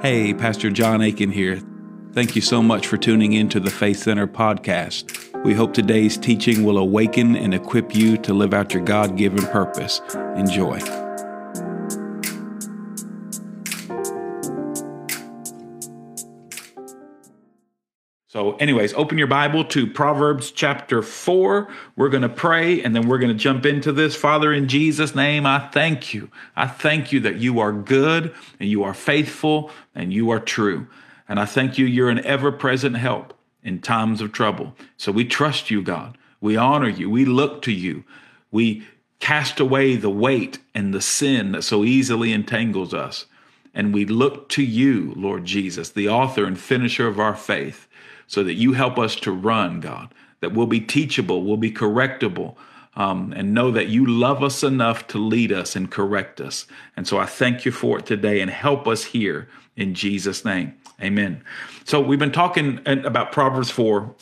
Hey, Pastor John Aiken here. Thank you so much for tuning in to the Faith Center podcast. We hope today's teaching will awaken and equip you to live out your God given purpose. Enjoy. So, anyways, open your Bible to Proverbs chapter 4. We're going to pray and then we're going to jump into this. Father, in Jesus' name, I thank you. I thank you that you are good and you are faithful and you are true. And I thank you, you're an ever present help in times of trouble. So we trust you, God. We honor you. We look to you. We cast away the weight and the sin that so easily entangles us. And we look to you, Lord Jesus, the author and finisher of our faith so that you help us to run, God, that we'll be teachable, we'll be correctable, um, and know that you love us enough to lead us and correct us. And so I thank you for it today and help us here in Jesus' name. Amen. So we've been talking about Proverbs 4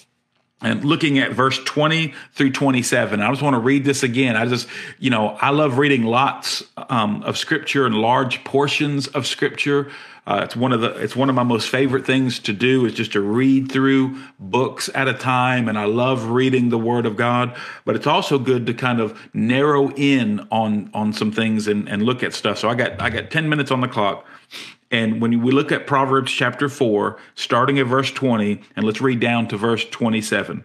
and looking at verse 20 through 27 i just want to read this again i just you know i love reading lots um, of scripture and large portions of scripture uh, it's one of the it's one of my most favorite things to do is just to read through books at a time, and I love reading the Word of God. But it's also good to kind of narrow in on on some things and, and look at stuff. So I got I got ten minutes on the clock. And when we look at Proverbs chapter 4, starting at verse 20, and let's read down to verse 27.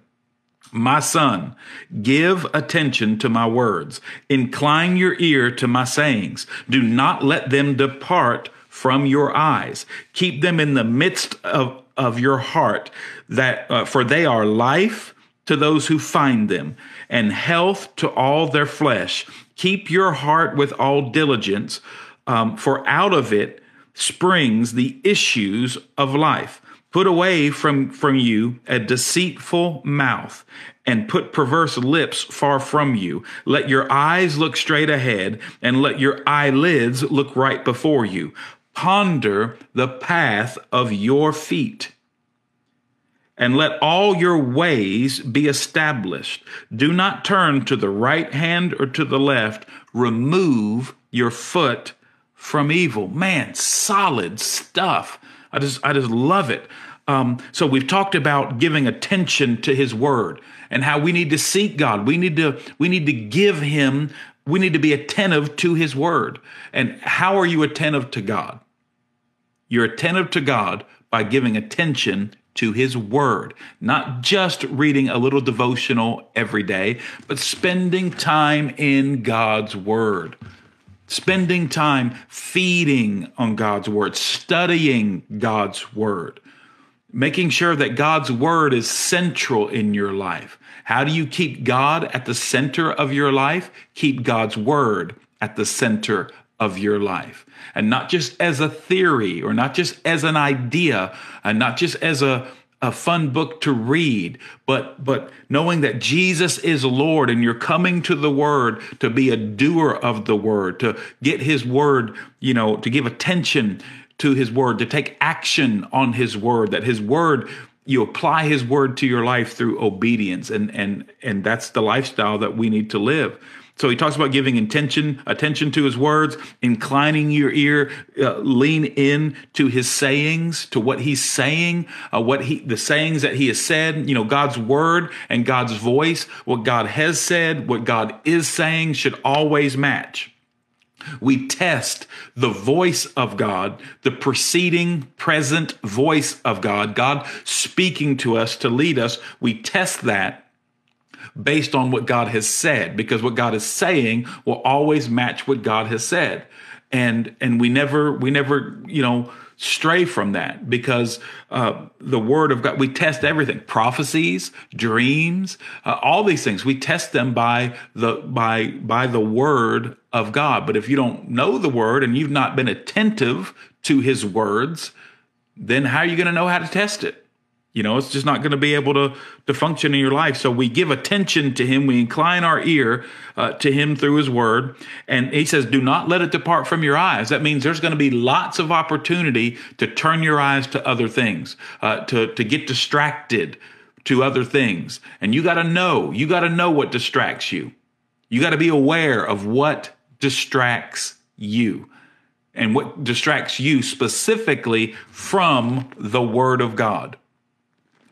My son, give attention to my words. Incline your ear to my sayings. Do not let them depart from your eyes. Keep them in the midst of, of your heart, that uh, for they are life to those who find them, and health to all their flesh. Keep your heart with all diligence, um, for out of it springs the issues of life. Put away from, from you a deceitful mouth and put perverse lips far from you. Let your eyes look straight ahead and let your eyelids look right before you ponder the path of your feet and let all your ways be established. Do not turn to the right hand or to the left. Remove your foot from evil. Man, solid stuff. I just, I just love it. Um, so we've talked about giving attention to His Word and how we need to seek God. We need to, we need to give Him we need to be attentive to his word. And how are you attentive to God? You're attentive to God by giving attention to his word, not just reading a little devotional every day, but spending time in God's word. Spending time feeding on God's word, studying God's word, making sure that God's word is central in your life. How do you keep God at the center of your life? Keep God's word at the center of your life. And not just as a theory or not just as an idea and not just as a, a fun book to read, but but knowing that Jesus is Lord and you're coming to the word to be a doer of the word, to get his word, you know, to give attention to his word, to take action on his word, that his word you apply his word to your life through obedience. And and and that's the lifestyle that we need to live so he talks about giving intention attention to his words inclining your ear uh, lean in to his sayings to what he's saying uh, what he the sayings that he has said you know god's word and god's voice what god has said what god is saying should always match we test the voice of God, the preceding present voice of God, God speaking to us to lead us. We test that based on what God has said because what God is saying will always match what God has said. And and we never we never, you know, stray from that because uh, the word of God, we test everything, prophecies, dreams, uh, all these things. We test them by the by by the word of God. But if you don't know the word and you've not been attentive to His words, then how are you going to know how to test it? You know, it's just not going to be able to, to function in your life. So we give attention to him. We incline our ear uh, to him through his word. And he says, do not let it depart from your eyes. That means there's going to be lots of opportunity to turn your eyes to other things, uh, to, to get distracted to other things. And you got to know, you got to know what distracts you. You got to be aware of what distracts you. and what distracts you specifically from the Word of God.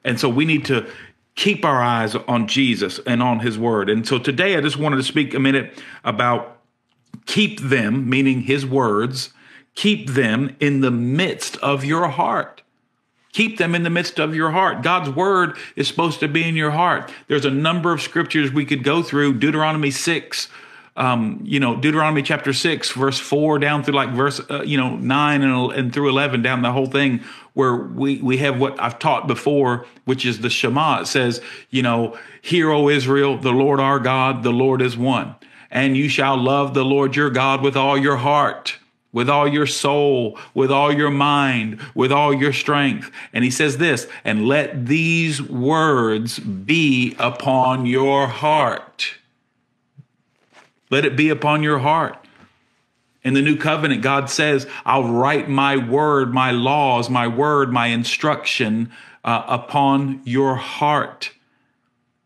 And so we need to keep our eyes on Jesus and on His Word. And so today I just wanted to speak a minute about keep them, meaning His words, keep them in the midst of your heart. Keep them in the midst of your heart. God's word is supposed to be in your heart. There's a number of scriptures we could go through. Deuteronomy 6, um, you know, Deuteronomy chapter 6, verse 4 down through like verse, uh, you know, 9 and, and through 11, down the whole thing, where we, we have what I've taught before, which is the Shema. It says, you know, Hear, O Israel, the Lord our God, the Lord is one. And you shall love the Lord your God with all your heart with all your soul, with all your mind, with all your strength. And he says this, and let these words be upon your heart. Let it be upon your heart. In the new covenant, God says, I'll write my word, my laws, my word, my instruction uh, upon your heart.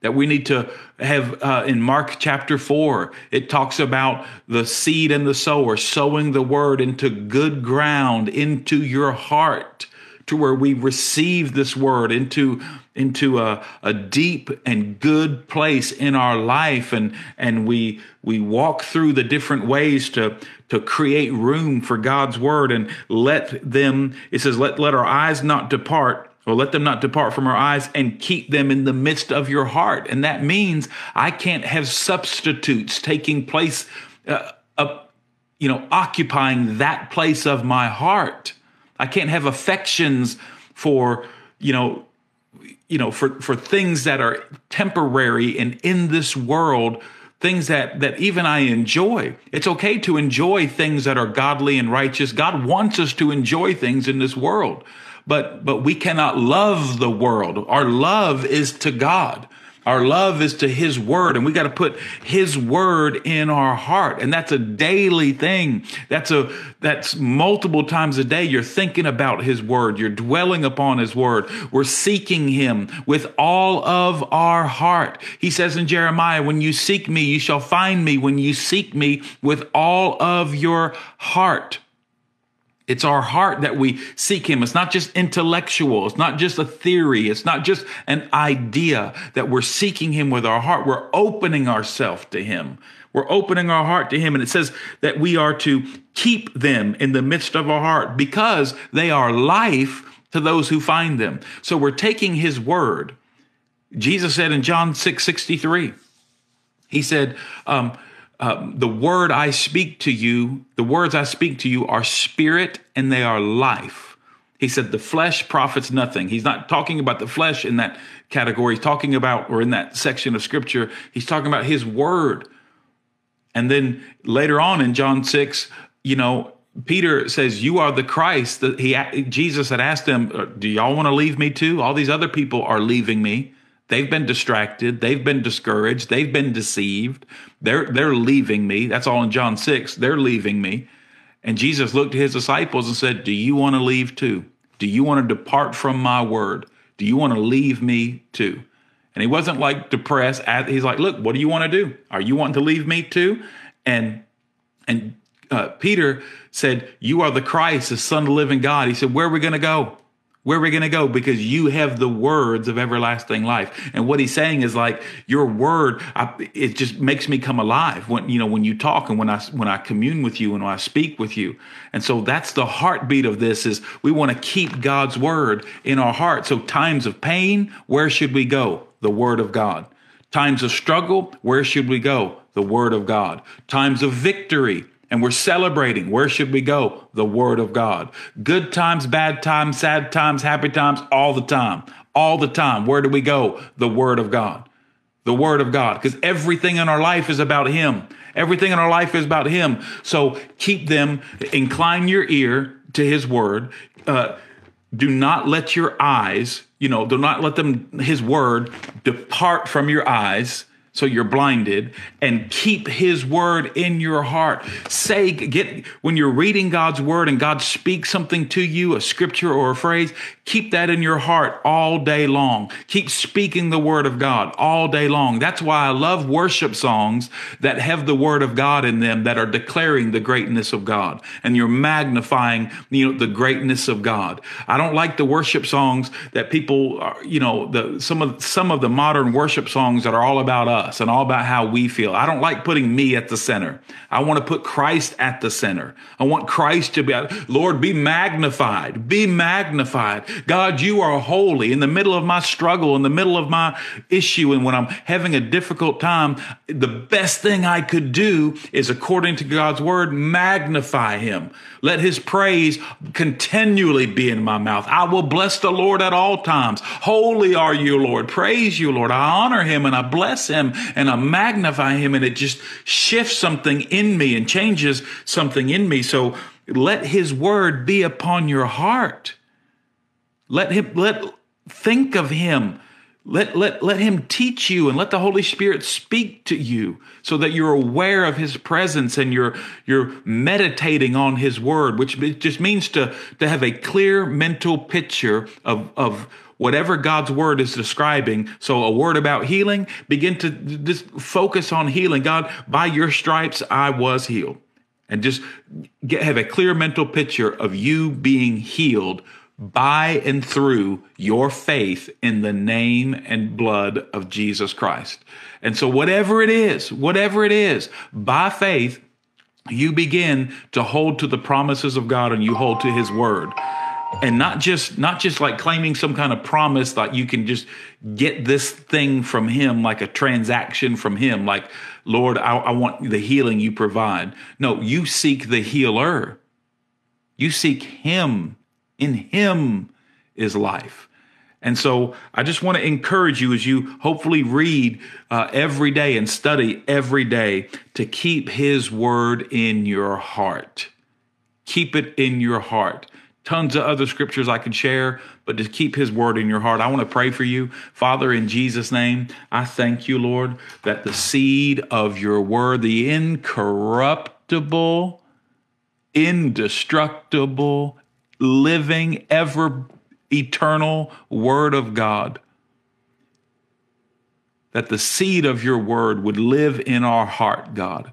That we need to have uh, in Mark chapter 4, it talks about the seed and the sower sowing the word into good ground, into your heart, to where we receive this word into into a, a deep and good place in our life. And and we we walk through the different ways to to create room for God's word and let them it says let let our eyes not depart or let them not depart from our eyes and keep them in the midst of your heart. And that means I can't have substitutes taking place uh, you know occupying that place of my heart I can't have affections for you know you know for for things that are temporary and in this world things that that even I enjoy. It's okay to enjoy things that are godly and righteous. God wants us to enjoy things in this world. But but we cannot love the world. Our love is to God. Our love is to his word and we got to put his word in our heart. And that's a daily thing. That's a, that's multiple times a day. You're thinking about his word. You're dwelling upon his word. We're seeking him with all of our heart. He says in Jeremiah, when you seek me, you shall find me when you seek me with all of your heart. It's our heart that we seek Him. It's not just intellectual. It's not just a theory. It's not just an idea that we're seeking Him with our heart. We're opening ourselves to Him. We're opening our heart to Him. And it says that we are to keep them in the midst of our heart because they are life to those who find them. So we're taking His word. Jesus said in John 6 63, He said, um, um, the word I speak to you, the words I speak to you are spirit and they are life. He said, the flesh profits nothing. He's not talking about the flesh in that category. He's talking about, or in that section of scripture, he's talking about his word. And then later on in John 6, you know, Peter says, "You are the Christ." That he Jesus had asked him, "Do y'all want to leave me too? All these other people are leaving me." They've been distracted. They've been discouraged. They've been deceived. They're, they're leaving me. That's all in John 6. They're leaving me. And Jesus looked at his disciples and said, Do you want to leave too? Do you want to depart from my word? Do you want to leave me too? And he wasn't like depressed. He's like, Look, what do you want to do? Are you wanting to leave me too? And and uh, Peter said, You are the Christ, the Son of the living God. He said, Where are we going to go? Where are we going to go? Because you have the words of everlasting life. And what he's saying is like your word, I, it just makes me come alive when, you know, when you talk and when I, when I commune with you and when I speak with you. And so that's the heartbeat of this is we want to keep God's word in our heart. So times of pain, where should we go? The word of God. Times of struggle, where should we go? The word of God. Times of victory, and we're celebrating. Where should we go? The Word of God. Good times, bad times, sad times, happy times, all the time. All the time. Where do we go? The Word of God. The Word of God. Because everything in our life is about Him. Everything in our life is about Him. So keep them, incline your ear to His Word. Uh, do not let your eyes, you know, do not let them, His Word, depart from your eyes so you're blinded and keep his word in your heart. Say get when you're reading god's word and god speaks something to you a scripture or a phrase keep that in your heart all day long keep speaking the word of god all day long that's why i love worship songs that have the word of god in them that are declaring the greatness of god and you're magnifying you know the greatness of god i don't like the worship songs that people are, you know the some of some of the modern worship songs that are all about us and all about how we feel. I don't like putting me at the center. I want to put Christ at the center. I want Christ to be, Lord, be magnified, be magnified. God, you are holy. In the middle of my struggle, in the middle of my issue, and when I'm having a difficult time, the best thing I could do is, according to God's word, magnify him. Let his praise continually be in my mouth. I will bless the Lord at all times. Holy are you, Lord. Praise you, Lord. I honor him and I bless him and I magnify him and it just shifts something in me and changes something in me. So let his word be upon your heart. Let him, let, think of him. Let, let, let him teach you and let the Holy Spirit speak to you so that you're aware of his presence and you're, you're meditating on his word, which just means to, to have a clear mental picture of, of whatever God's word is describing. So a word about healing, begin to just focus on healing. God, by your stripes, I was healed. And just get, have a clear mental picture of you being healed by and through your faith in the name and blood of Jesus Christ. And so, whatever it is, whatever it is, by faith, you begin to hold to the promises of God and you hold to his word. And not just not just like claiming some kind of promise that you can just get this thing from him like a transaction from him like lord I, I, want the healing you provide. No you seek the healer. You seek him in him is life and so i just want to encourage you as you hopefully read uh, every day and study every day to keep his word in your heart keep it in your heart tons of other scriptures I could share, but to keep his word in your heart. I want to pray for you. Father, in Jesus' name, I thank you, Lord, that the seed of your word, the incorruptible, indestructible, living, ever eternal word of God, that the seed of your word would live in our heart, God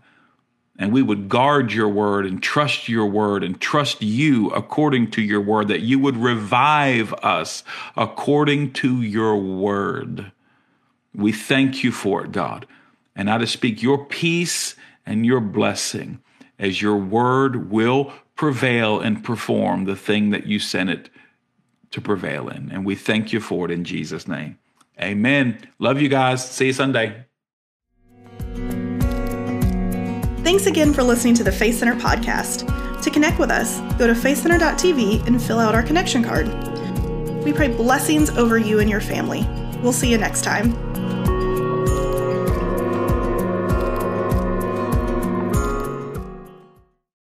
and we would guard your word and trust your word and trust you according to your word, that you would revive us according to your word. We thank you for it, God. And I to speak your peace and your blessing as your word will prevail and perform the thing that you sent it to prevail in. And we thank you for it in Jesus' name. Amen. Love you guys. See you Sunday. Thanks again for listening to the Faith Center podcast. To connect with us, go to faithcenter.tv and fill out our connection card. We pray blessings over you and your family. We'll see you next time.